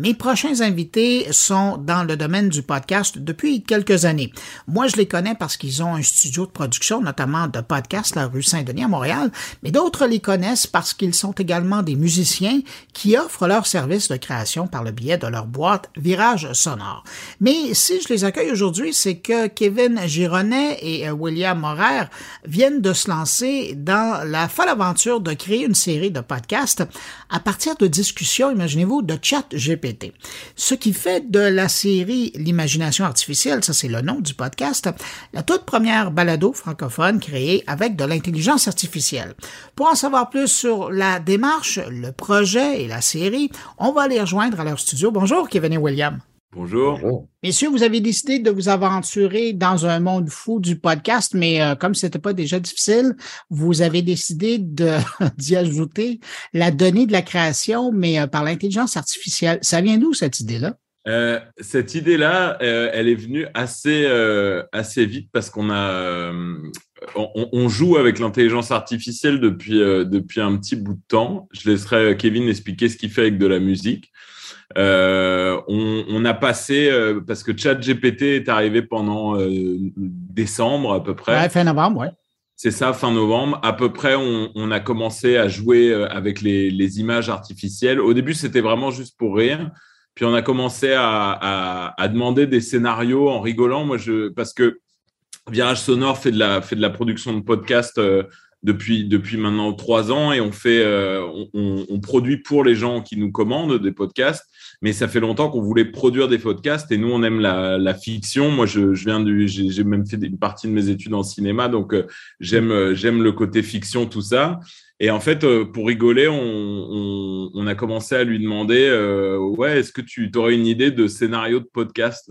Mes prochains invités sont dans le domaine du podcast depuis quelques années. Moi, je les connais parce qu'ils ont un studio de production, notamment de podcast, la rue Saint-Denis à Montréal, mais d'autres les connaissent parce qu'ils sont également des musiciens qui offrent leurs services de création par le biais de leur boîte Virage Sonore. Mais si je les accueille aujourd'hui, c'est que Kevin Gironet et euh, William Morer viennent de se lancer dans la folle aventure de créer une série de podcasts à partir de discussions, imaginez-vous, de chat GPT. Ce qui fait de la série L'imagination artificielle, ça c'est le nom du podcast, la toute première balado francophone créée avec de l'intelligence artificielle. Pour en savoir plus sur la démarche, le projet et la série, on va les rejoindre à leur studio. Bonjour Kevin et William. Bonjour. Messieurs, vous avez décidé de vous aventurer dans un monde fou du podcast, mais euh, comme c'était pas déjà difficile, vous avez décidé d'y ajouter la donnée de la création, mais euh, par l'intelligence artificielle. Ça vient d'où cette idée-là? Euh, cette idée-là, elle est venue assez assez vite parce qu'on a on, on, joue avec l'intelligence artificielle depuis depuis un petit bout de temps. Je laisserai Kevin expliquer ce qu'il fait avec de la musique. Euh, on, on, a passé, euh, parce que ChatGPT est arrivé pendant euh, décembre à peu près. Ouais, fin novembre, ouais. C'est ça, fin novembre. À peu près, on, on a commencé à jouer avec les, les images artificielles. Au début, c'était vraiment juste pour rire. Puis on a commencé à, à, à, demander des scénarios en rigolant. Moi, je, parce que Virage Sonore fait de la, fait de la production de podcasts depuis, depuis maintenant trois ans et on fait, euh, on, on, produit pour les gens qui nous commandent des podcasts. Mais ça fait longtemps qu'on voulait produire des podcasts et nous, on aime la, la fiction. Moi, je, je viens du, j'ai même fait une partie de mes études en cinéma, donc euh, j'aime, euh, j'aime le côté fiction, tout ça. Et en fait, pour rigoler, on, on, on a commencé à lui demander, euh, ouais, est-ce que tu aurais une idée de scénario de podcast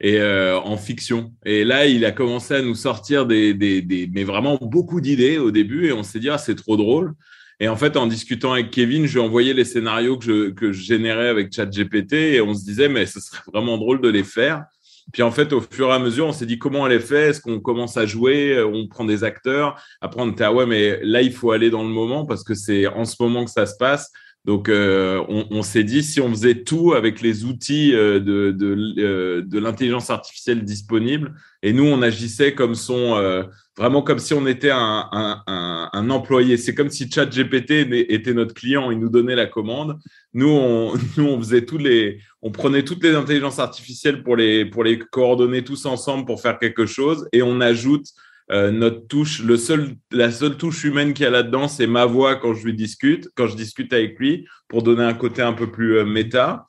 et euh, en fiction? Et là, il a commencé à nous sortir des, des, des mais vraiment beaucoup d'idées au début, et on s'est dit ah c'est trop drôle. Et en fait, en discutant avec Kevin, je lui ai envoyé les scénarios que je, que je générais avec ChatGPT, et on se disait mais ce serait vraiment drôle de les faire. Puis en fait, au fur et à mesure, on s'est dit comment elle est faite, est-ce qu'on commence à jouer, on prend des acteurs? Après, on était ah ouais, mais là il faut aller dans le moment parce que c'est en ce moment que ça se passe. Donc, euh, on, on s'est dit, si on faisait tout avec les outils euh, de, de, euh, de l'intelligence artificielle disponible, et nous, on agissait comme son, euh, vraiment comme si on était un, un, un, un employé. C'est comme si ChatGPT était notre client, il nous donnait la commande. Nous, on, nous, on faisait tous les, on prenait toutes les intelligences artificielles pour les, pour les coordonner tous ensemble pour faire quelque chose, et on ajoute euh, notre touche, le seul, la seule touche humaine qu'il y a là-dedans, c'est ma voix quand je lui discute, quand je discute avec lui, pour donner un côté un peu plus euh, méta.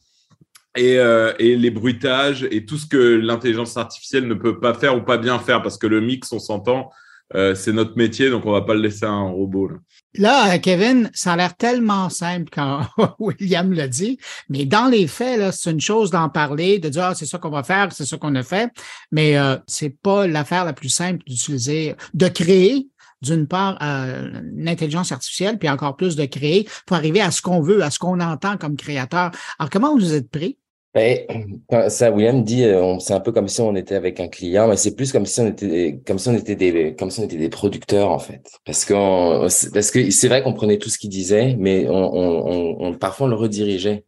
Et, euh, et, les bruitages et tout ce que l'intelligence artificielle ne peut pas faire ou pas bien faire, parce que le mix, on s'entend, euh, c'est notre métier, donc on va pas le laisser à robot. Là. Là, Kevin, ça a l'air tellement simple quand William l'a dit, mais dans les faits, c'est une chose d'en parler, de dire ah, c'est ça qu'on va faire, c'est ça qu'on a fait, mais euh, c'est pas l'affaire la plus simple d'utiliser, de créer d'une part euh, l'intelligence artificielle, puis encore plus de créer pour arriver à ce qu'on veut, à ce qu'on entend comme créateur. Alors, comment vous êtes pris? Ben, ça, William dit, euh, c'est un peu comme si on était avec un client, mais c'est plus comme si on était, comme si on était des, comme si on était des producteurs en fait, parce que parce que c'est vrai qu'on prenait tout ce qu'il disait, mais on, on, on, parfois on le redirigeait.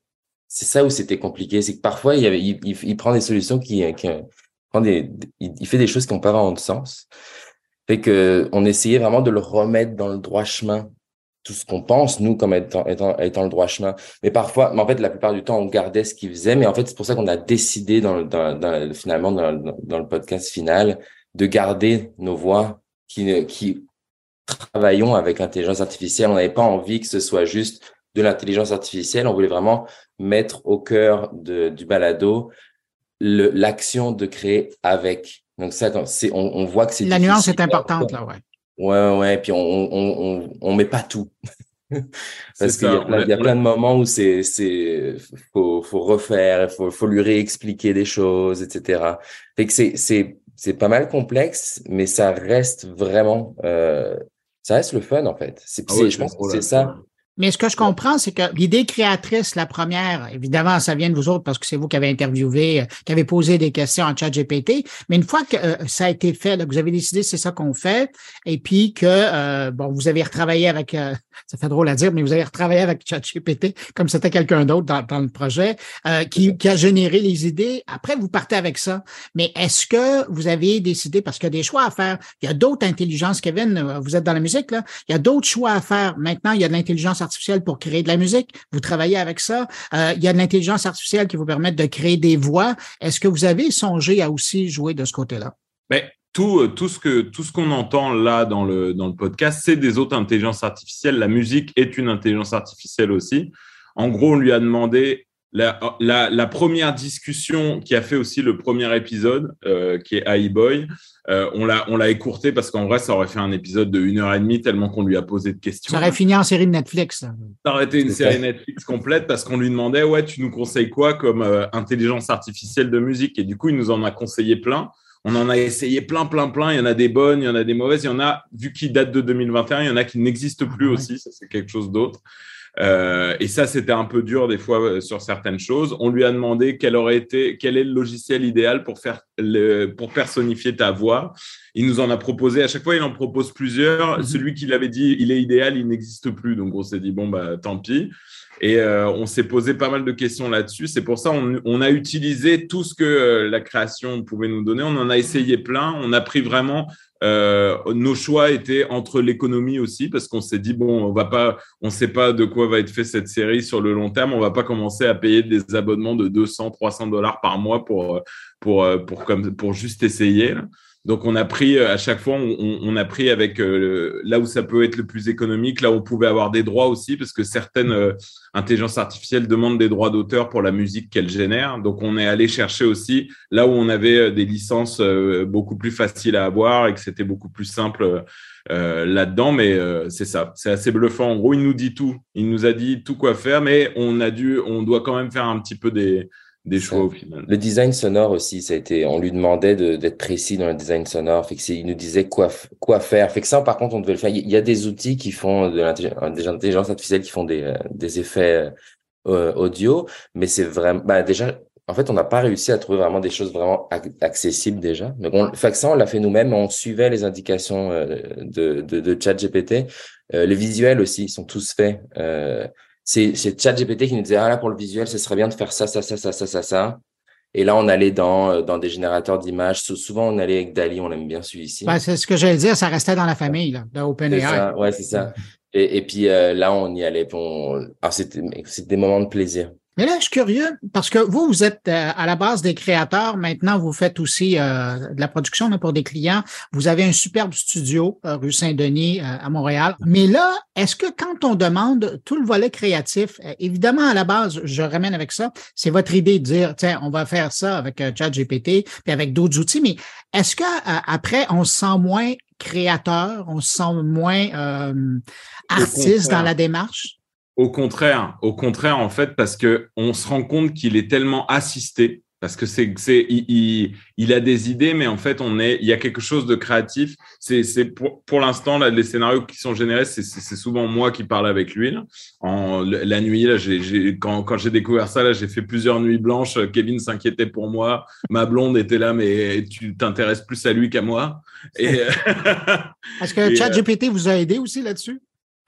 C'est ça où c'était compliqué, c'est que parfois il, y avait, il, il, prend des solutions qui, qui prend des, il, fait des choses qui n'ont pas vraiment de sens. Fait que on essayait vraiment de le remettre dans le droit chemin tout ce qu'on pense, nous, comme étant, étant, étant le droit chemin. Mais parfois, mais en fait, la plupart du temps, on gardait ce qu'il faisait. Mais en fait, c'est pour ça qu'on a décidé, dans, dans, dans finalement, dans, dans, le podcast final, de garder nos voix qui, qui travaillons avec l'intelligence artificielle. On n'avait pas envie que ce soit juste de l'intelligence artificielle. On voulait vraiment mettre au cœur de, du balado l'action de créer avec. Donc ça, c'est, on, on voit que c'est la nuance est importante là, ouais. Ouais, ouais, puis on, on, on, on met pas tout. Parce qu'il y, a plein, y a plein de moments où c'est, c'est, faut, faut refaire, faut, faut lui réexpliquer des choses, etc. Fait que c'est, c'est, c'est pas mal complexe, mais ça reste vraiment, euh, ça reste le fun, en fait. C'est, ah je pense que c'est ça. Mais ce que je comprends, c'est que l'idée créatrice, la première, évidemment, ça vient de vous autres parce que c'est vous qui avez interviewé, euh, qui avez posé des questions en chat GPT. Mais une fois que euh, ça a été fait, que vous avez décidé c'est ça qu'on fait, et puis que euh, bon, vous avez retravaillé avec ça fait drôle à dire, mais vous avez retravaillé avec ChatGPT comme c'était quelqu'un d'autre dans, le projet euh, qui, a généré les idées. Après, vous partez avec ça. Mais est-ce que vous avez décidé, parce qu'il y a des choix à faire, il y a d'autres intelligences, Kevin, euh, vous êtes dans la musique, là, il y a d'autres choix à faire. Maintenant, il y a de l'intelligence artificielle pour créer de la musique. Vous travaillez avec ça. Euh, il y a de l'intelligence artificielle qui vous permet de créer des voix. Est-ce que vous avez songé à aussi jouer de ce côté-là? Ben, tout, tout ce que tout ce qu'on entend là dans le dans le podcast, c'est des autres intelligences artificielles. La musique est une intelligence artificielle aussi. En gros, on lui a demandé la, la, la première discussion qui a fait aussi le premier épisode, euh, qui est AI Boy. Euh, on l'a on l'a écourté parce qu'en vrai, ça aurait fait un épisode de une heure et demie tellement qu'on lui a posé de questions. Ça aurait fini en série de Netflix. Ça, ça aurait été une série Netflix complète parce qu'on lui demandait ouais, tu nous conseilles quoi comme euh, intelligence artificielle de musique? Et du coup, il nous en a conseillé plein. On en a essayé plein, plein, plein. Il y en a des bonnes, il y en a des mauvaises. Il y en a, vu qu'ils datent de 2021, il y en a qui n'existent plus aussi. Ça, c'est quelque chose d'autre. Euh, et ça, c'était un peu dur des fois euh, sur certaines choses. On lui a demandé quel aurait été, quel est le logiciel idéal pour faire le, pour personnifier ta voix. Il nous en a proposé. À chaque fois, il en propose plusieurs. Mm-hmm. Celui qui l'avait dit, il est idéal, il n'existe plus. Donc, on s'est dit bon bah tant pis. Et euh, on s'est posé pas mal de questions là-dessus. C'est pour ça on, on, a utilisé tout ce que euh, la création pouvait nous donner. On en a essayé plein. On a pris vraiment euh, nos choix étaient entre l'économie aussi parce qu'on s'est dit bon, on va pas, on sait pas de quoi va être fait cette série sur le long terme. On va pas commencer à payer des abonnements de 200, 300 dollars par mois pour pour pour comme pour juste essayer. Donc, on a pris euh, à chaque fois, on, a pris avec euh, là où ça peut être le plus économique, là où on pouvait avoir des droits aussi, parce que certaines euh, intelligences artificielles demandent des droits d'auteur pour la musique qu'elles génèrent. Donc, on est allé chercher aussi là où on avait des licences beaucoup plus faciles à avoir et que c'était beaucoup plus simple là-dedans. Mais c'est ça, c'est assez bluffant. En gros, il nous dit tout. Il nous a dit tout quoi faire, mais on a dû, on doit quand même faire un petit peu des des choix au final. Le design sonore aussi, ça a été, on lui demandait d'être précis dans le design sonore, fait que il nous disait quoi quoi faire. Fait que ça, par contre, on devait le faire. Il y a des outils qui font de l'intelligence artificielle qui font des, euh, des effets euh, audio, mais c'est vraiment, bah déjà, en fait, on n'a pas réussi à trouver vraiment des choses vraiment accessibles déjà. Mais bon, fait que ça, on l'a fait nous-mêmes. On suivait les indications euh, de, de, de ChatGPT. Euh, les visuels aussi sont tous faits. Euh, c'est ChatGPT qui nous disait ah là pour le visuel, ce serait bien de faire ça, ça, ça, ça, ça, ça, ça. Et là, on allait dans, euh, dans des générateurs d'images. Souvent, on allait avec Dali, on aime bien celui-ci. Ben, c'est ce que j'allais dire, ça restait dans la famille là, d'OpenAI. Ouais, c'est ça. Et, et puis euh, là, on y allait. Ah, c'était des moments de plaisir. Mais là, je suis curieux parce que vous, vous êtes euh, à la base des créateurs. Maintenant, vous faites aussi euh, de la production pour des clients. Vous avez un superbe studio euh, rue Saint-Denis à Montréal. Mais là, est-ce que quand on demande tout le volet créatif, évidemment, à la base, je ramène avec ça, c'est votre idée de dire, tiens, on va faire ça avec ChatGPT puis avec d'autres outils. Mais est-ce que après, on se sent moins créateur, on se sent moins artiste dans la démarche? Au contraire, au contraire, en fait, parce que on se rend compte qu'il est tellement assisté, parce que c'est, c'est, il, il, a des idées, mais en fait, on est, il y a quelque chose de créatif. C'est, c'est pour, pour l'instant là, les scénarios qui sont générés, c'est, c'est, souvent moi qui parle avec lui. Là. En la nuit, là, j'ai, j'ai, quand, quand j'ai découvert ça, là, j'ai fait plusieurs nuits blanches. Kevin s'inquiétait pour moi. Ma blonde était là, mais tu t'intéresses plus à lui qu'à moi. Et Est-ce que ChatGPT vous a aidé aussi là-dessus?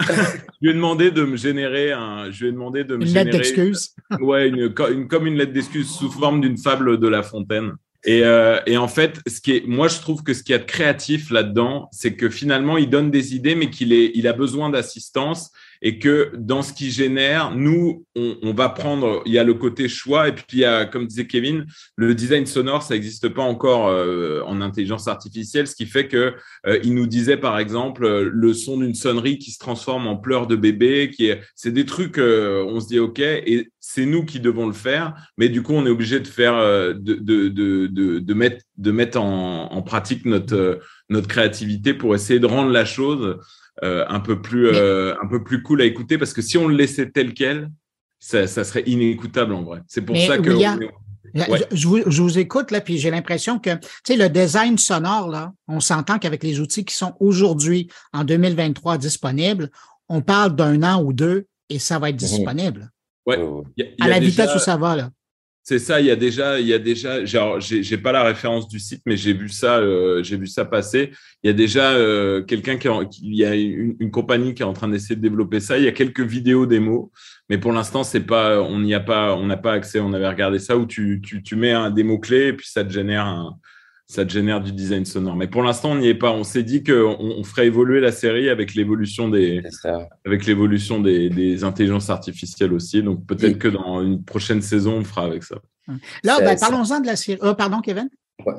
je lui ai demandé de me générer un. Je lui ai demandé de me une lettre d'excuse. Ouais, une, comme une lettre d'excuse sous forme d'une fable de La Fontaine. Et, euh, et, en fait, ce qui est, moi, je trouve que ce qu'il y a de créatif là-dedans, c'est que finalement, il donne des idées, mais qu'il est, il a besoin d'assistance et que dans ce qui génère, nous, on, va prendre, il y a le côté choix, et puis il y a, comme disait Kevin, le design sonore, ça n'existe pas encore euh, en intelligence artificielle, ce qui fait que euh, il nous disait par exemple le son d'une sonnerie qui se transforme en pleurs de bébé, qui est, c'est des trucs, euh, on se dit ok, et c'est nous qui devons le faire, mais du coup on est obligé de faire, de, de, de, de, mettre, de mettre en, en pratique notre notre créativité pour essayer de rendre la chose euh, un peu plus euh, un peu plus cool à écouter parce que si on le laissait tel quel, ça, ça serait inécoutable en vrai. C'est pour ça que je, vous, je, vous, écoute là, puis j'ai l'impression que tu sais le design sonore là, on s'entend qu'avec les outils qui sont aujourd'hui en 2023 disponibles, on parle d'un an ou deux et ça va être mhm. disponible. Ouais. à la vitesse où ça va là. C'est ça, il y a déjà, il y a déjà, genre, j'ai pas la référence du site, mais j'ai vu ça, euh, j'ai vu ça passer. Il y a déjà euh, quelqu'un qui, il y a une, compagnie qui est en train d'essayer de développer ça. Il y a quelques vidéos démos, mais pour l'instant, c'est pas, on n'y a pas, on n'a pas accès. On avait regardé ça où tu, tu, tu mets un, des mots clés et puis ça te génère un, ça te génère du design sonore. Mais pour l'instant, on n'y est pas. On s'est dit qu'on on ferait évoluer la série avec l'évolution des, avec l'évolution des, des, intelligences artificielles aussi. Donc peut-être que dans une prochaine saison, on fera avec ça. Là, ben, parlons-en de la série. Oh, pardon, Kevin?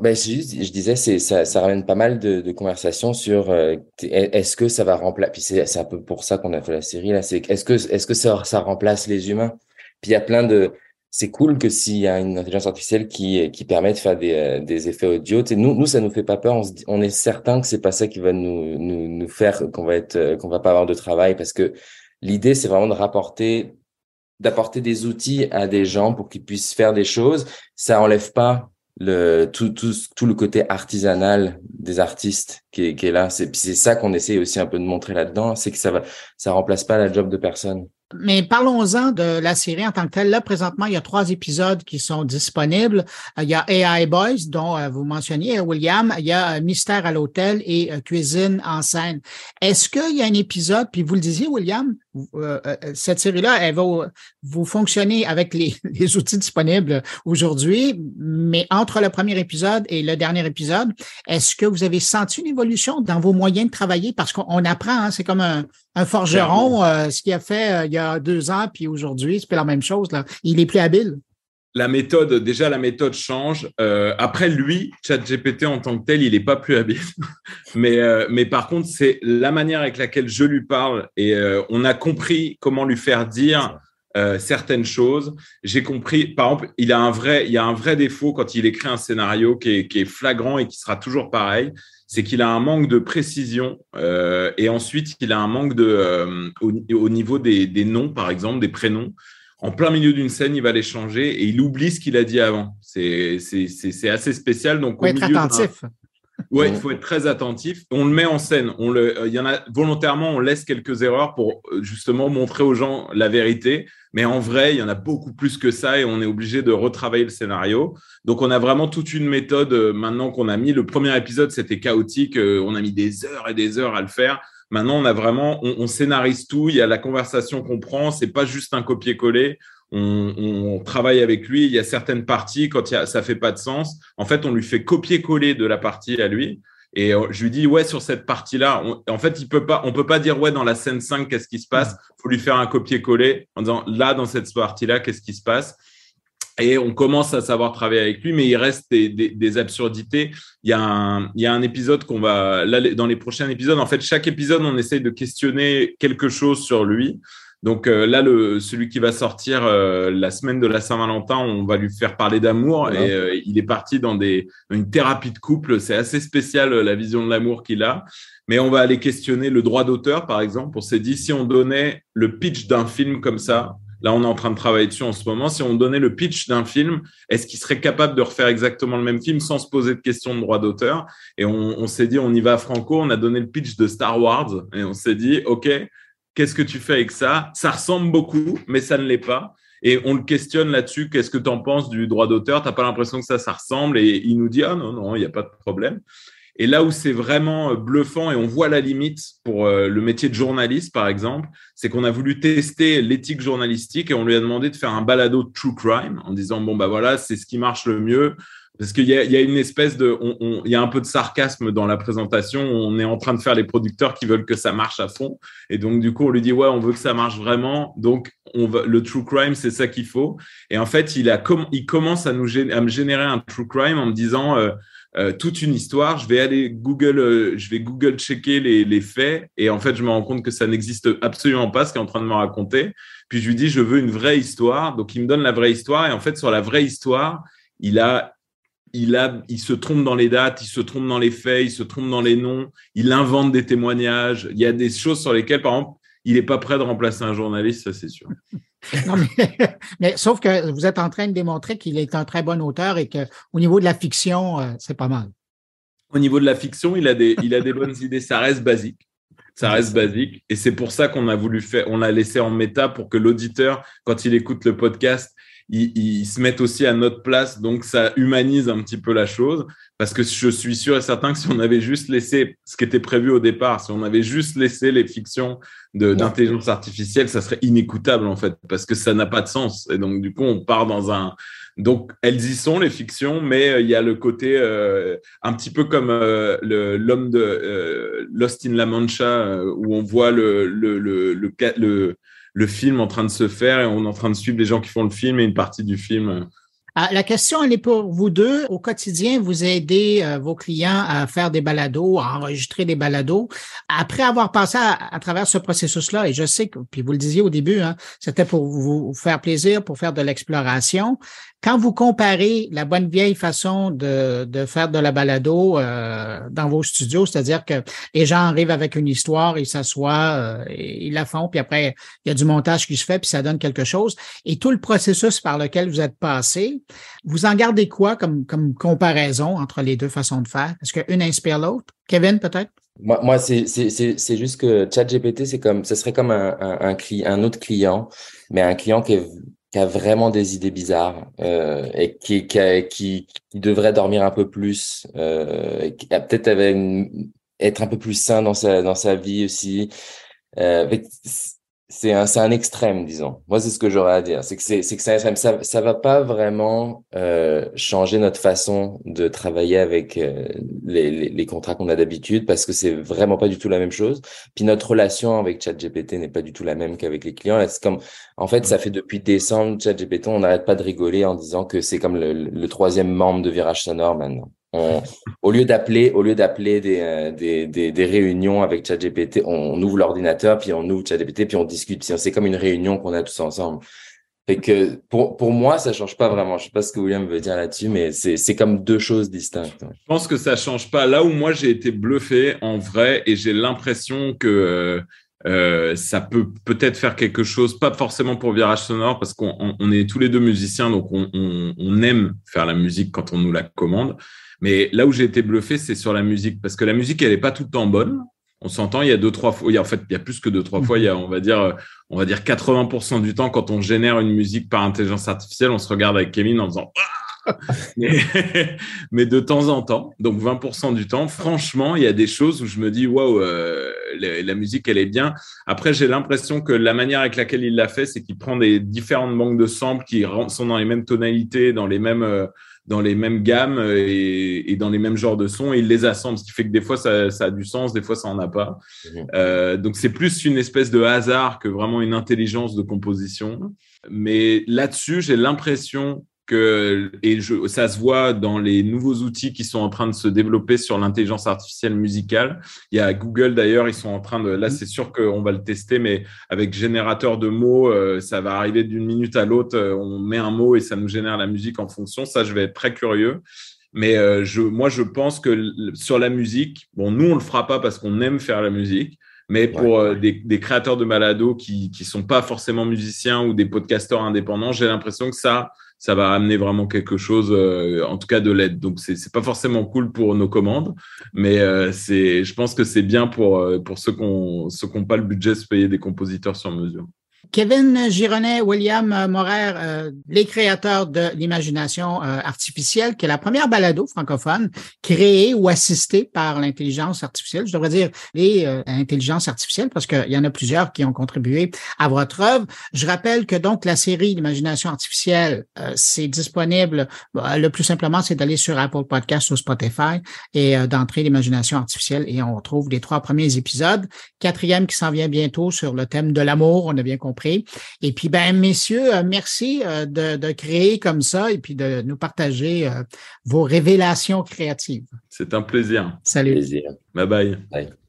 Ben, je, je disais, c'est ça, ça ramène pas mal de, de conversations sur euh, est-ce que ça va remplacer. Puis c'est un peu pour ça qu'on a fait la série là. C'est est-ce que est-ce que ça, ça remplace les humains? Puis il y a plein de c'est cool que s'il y a une intelligence artificielle qui, qui permet de faire des, euh, des effets audio, nous, nous, ça nous fait pas peur. On, on est certain que c'est pas ça qui va nous, nous, nous faire qu'on va être, euh, qu'on va pas avoir de travail parce que l'idée, c'est vraiment de rapporter, d'apporter des outils à des gens pour qu'ils puissent faire des choses. Ça enlève pas le, tout, tout, tout le côté artisanal des artistes qui est, qui est là. C'est, c'est ça qu'on essaie aussi un peu de montrer là-dedans, c'est que ça va, ça remplace pas la job de personne. Mais parlons-en de la série en tant que telle. Là, présentement, il y a trois épisodes qui sont disponibles. Il y a AI Boys, dont euh, vous mentionniez, William. Il y a euh, Mystère à l'hôtel et euh, Cuisine en scène. Est-ce qu'il y a un épisode, puis vous le disiez, William, cette série-là, elle va vous fonctionner avec les, les outils disponibles aujourd'hui, mais entre le premier épisode et le dernier épisode, est-ce que vous avez senti une évolution dans vos moyens de travailler? Parce qu'on apprend, hein, c'est comme un, un forgeron, euh, ce qu'il a fait euh, il y a deux ans, puis aujourd'hui, c'est la même chose. Là. Il est plus habile. La méthode, déjà, la méthode change. Euh, après, lui, ChatGPT en tant que tel, il n'est pas plus habile. mais, mais par contre, c'est la manière avec laquelle je lui parle et on a compris comment lui faire dire certaines choses. J'ai compris, par exemple, il a un vrai, il y a un vrai défaut quand il écrit un scénario qui est, qui est flagrant et qui sera toujours pareil c'est qu'il a un manque de précision euh, et ensuite il a un manque de euh, au, niveau des, noms, par exemple, des prénoms. En plein milieu d'une scène, il va les changer et il oublie ce qu'il a dit avant. C'est assez spécial. Donc, être attentif. Ouais, il faut être très attentif. On le met en scène. On le, il y en a volontairement, on laisse quelques erreurs pour euh, justement montrer aux gens la vérité. Mais en vrai, il y en a beaucoup plus que ça et on est obligé de retravailler le scénario. Donc, on a vraiment toute une méthode euh, maintenant qu'on a mis. Le premier épisode, c'était chaotique. Euh, on a mis des heures et des heures à le faire. Maintenant, on a vraiment, on, scénarise tout. Il y a la conversation qu'on prend. C'est pas juste un copier-coller. On, travaille avec lui. Il y a certaines parties quand il y a, ça fait pas de sens. En fait, on lui fait copier-coller de la partie à lui. Et euh, je lui dis, ouais, sur cette partie-là, en fait, il peut pas, on peut pas dire, ouais, dans la scène 5, qu'est-ce qui se passe? Faut lui faire un copier-coller en disant, là, dans cette partie-là, qu'est-ce qui se passe? Et on commence à savoir travailler avec lui, mais il reste des, des, des absurdités. Il y, a un, il y a un épisode qu'on va, là, dans les prochains épisodes, en fait, chaque épisode, on essaye de questionner quelque chose sur lui. Donc euh, là, le, celui qui va sortir euh, la semaine de la Saint-Valentin, on va lui faire parler d'amour et euh, il est parti dans, des, une thérapie de couple. C'est assez spécial la vision de l'amour qu'il a. Mais on va aller questionner le droit d'auteur, par exemple. On s'est dit, si on donnait le pitch d'un film comme ça, là on est en train de travailler dessus en ce moment, si on donnait le pitch d'un film, est-ce qu'il serait capable de refaire exactement le même film sans se poser de questions de droit d'auteur? Et on, on s'est dit, on y va franco, on a donné le pitch de Star Wars et on s'est dit, OK, Qu'est-ce que tu fais avec ça? Ça ressemble beaucoup, mais ça ne l'est pas. Et on le questionne là-dessus. Qu'est-ce que tu en penses du droit d'auteur? Tu n'as pas l'impression que ça, ça ressemble? Et il nous dit, ah non, non, il n'y a pas de problème. Et là où c'est vraiment euh, bluffant et on voit la limite pour euh, le métier de journaliste, par exemple, c'est qu'on a voulu tester l'éthique journalistique et on lui a demandé de faire un balado de true crime en disant, bon, bah voilà, c'est ce qui marche le mieux. Parce qu'il y, y a, une espèce de, il y a un peu de sarcasme dans la présentation. On est en train de faire les producteurs qui veulent que ça marche à fond, et donc du coup on lui dit ouais, on veut que ça marche vraiment. Donc on va, le true crime, c'est ça qu'il faut. Et en fait, il a, il commence à nous, à me générer un true crime en me disant euh, euh, toute une histoire. Je vais aller Google, euh, je vais Google checker les, les, faits, et en fait je me rends compte que ça n'existe absolument pas ce qu'il est en train de me raconter. Puis je lui dis je veux une vraie histoire. Donc il me donne la vraie histoire, et en fait sur la vraie histoire il a il, a, il se trompe dans les dates, il se trompe dans les faits, il se trompe dans les noms, il invente des témoignages. Il y a des choses sur lesquelles, par exemple, il n'est pas prêt de remplacer un journaliste, ça c'est sûr. non, mais, sauf que vous êtes en train de démontrer qu'il est un très bon auteur et qu'au niveau de la fiction, euh, c'est pas mal. Au niveau de la fiction, il a des, il a des bonnes idées. Ça reste basique. Ça reste basique. Et c'est pour ça qu'on a voulu faire, on l'a laissé en méta pour que l'auditeur, quand il écoute le podcast, ils, se mettent aussi à notre place, donc ça humanise un petit peu la chose. Parce que je suis sûr et certain que si on avait juste laissé ce qui était prévu au départ, si on avait juste laissé les fictions d'intelligence artificielle, ça serait inécoutable en fait, parce que ça n'a pas de sens. Et donc du coup, on part dans un donc, elles y sont, les fictions, mais euh, il y a le côté euh, un petit peu comme euh, l'homme de Lost in La Mancha, où on voit le, le, le, le, le film en train de se faire et on est en train de suivre les gens qui font le film et une partie du film. Ah, la question, elle est pour vous deux. Au quotidien, vous aidez euh, vos clients à faire des balados, à enregistrer des balados. Après avoir passé à, travers ce processus-là, et je sais que, puis vous le disiez au début, hein, c'était pour vous faire plaisir, pour faire de l'exploration. Quand vous comparez la bonne vieille façon de, de faire de la balado euh, dans vos studios, c'est-à-dire que les gens arrivent avec une histoire, ils s'assoient, euh, ils la font, puis après, il y a du montage qui se fait, puis ça donne quelque chose. Et tout le processus par lequel vous êtes passé, vous en gardez quoi comme, comme comparaison entre les deux façons de faire? Est-ce qu'une inspire l'autre? Kevin, peut-être? Moi, moi c'est, juste que ChatGPT, c'est comme, ce serait comme un, un, un, autre client, mais un client qui, qui a vraiment des idées bizarres euh, et qui, qui, qui, devrait dormir un peu plus, euh, qui a peut-être être un peu plus sain dans sa, dans sa vie aussi. Euh, c'est un, un extrême, disons. Moi, c'est ce que j'aurais à dire. C'est que c'est, c'est que c'est un extrême. Ça, ça va pas vraiment euh, changer notre façon de travailler avec euh, les, les, les, contrats qu'on a d'habitude parce que c'est vraiment pas du tout la même chose. Puis notre relation avec ChatGPT n'est pas du tout la même qu'avec les clients. C'est comme, en fait, ça fait depuis décembre, ChatGPT, on n'arrête pas de rigoler en disant que c'est comme le, le troisième membre de Virage Sonore maintenant au lieu d'appeler, au lieu d'appeler des, euh, des, des, réunions avec ChatGPT, on ouvre l'ordinateur, puis on ouvre ChatGPT, puis on discute. C'est comme une réunion qu'on a tous ensemble. Fait que pour, pour moi, ça change pas vraiment. Je sais pas ce que William veut dire là-dessus, mais c'est comme deux choses distinctes. Je pense que ça change pas. Là où moi j'ai été bluffé en vrai et j'ai l'impression que euh, ça peut peut-être faire quelque chose, pas forcément pour Virage Sonore, parce qu'on on est tous les deux musiciens, donc on, on, on, aime faire la musique quand on nous la commande. Mais là où j'ai été bluffé, c'est sur la musique, parce que la musique, elle n'est pas tout le temps bonne. On s'entend, il y a deux, trois fois, en fait, il y a plus que deux, trois fois, il y a, on va dire, on va dire 80% du temps, quand on génère une musique par intelligence artificielle, on se regarde avec Kevin en faisant, ah mais, mais, de temps en temps, donc 20% du temps, franchement, il y a des choses où je me dis, waouh, euh, la, la, musique, elle est bien. Après, j'ai l'impression que la manière avec laquelle il l'a fait, c'est qu'il prend des différentes banques de samples qui sont dans les mêmes tonalités, dans les mêmes, euh, dans les mêmes gammes et, et, dans les mêmes genres de sons et il les assemble, ce qui fait que des fois ça, ça a du sens, des fois ça en a pas. Mhm. Euh, donc c'est plus une espèce de hasard que vraiment une intelligence de composition. Mais là-dessus, j'ai l'impression que, et je, ça se voit dans les nouveaux outils qui sont en train de se développer sur l'intelligence artificielle musicale. Il y a Google d'ailleurs, ils sont en train de, là mhm. c'est sûr qu'on va le tester, mais avec générateur de mots, euh, ça va arriver d'une minute à l'autre, euh, on met un mot et ça nous génère la musique en fonction. Ça, je vais être très curieux. Mais euh, je, moi, je pense que sur la musique, bon, nous, on le fera pas parce qu'on aime faire la musique, mais pour des, des, créateurs de malado qui qui sont pas forcément musiciens ou des podcasteurs indépendants, j'ai l'impression que ça ça va amener vraiment quelque chose, euh, en tout cas de l'aide. Donc c'est c'est pas forcément cool pour nos commandes, mais euh, je pense que c'est bien pour euh, pour ceux qui n'ont pas le budget de se payer des compositeurs sur mesure. Kevin Gironet, William Morer, euh, les créateurs de l'imagination euh, artificielle, qui est la première balado francophone créée ou assistée par l'intelligence artificielle. Je devrais dire les euh, intelligences artificielles parce qu'il y en a plusieurs qui ont contribué à votre œuvre. Je rappelle que donc la série l'imagination artificielle, c'est disponible. le plus simplement, c'est d'aller sur Apple Podcast ou Spotify et d'entrer l'imagination artificielle et on retrouve les trois premiers épisodes. Quatrième qui s'en vient bientôt sur le thème de l'amour. On a bien compris et puis, ben, messieurs, euh, merci euh, de, créer comme ça et puis de nous partager euh, vos révélations créatives. C'est un plaisir. Salut. Plaisir. Bye bye. Bye.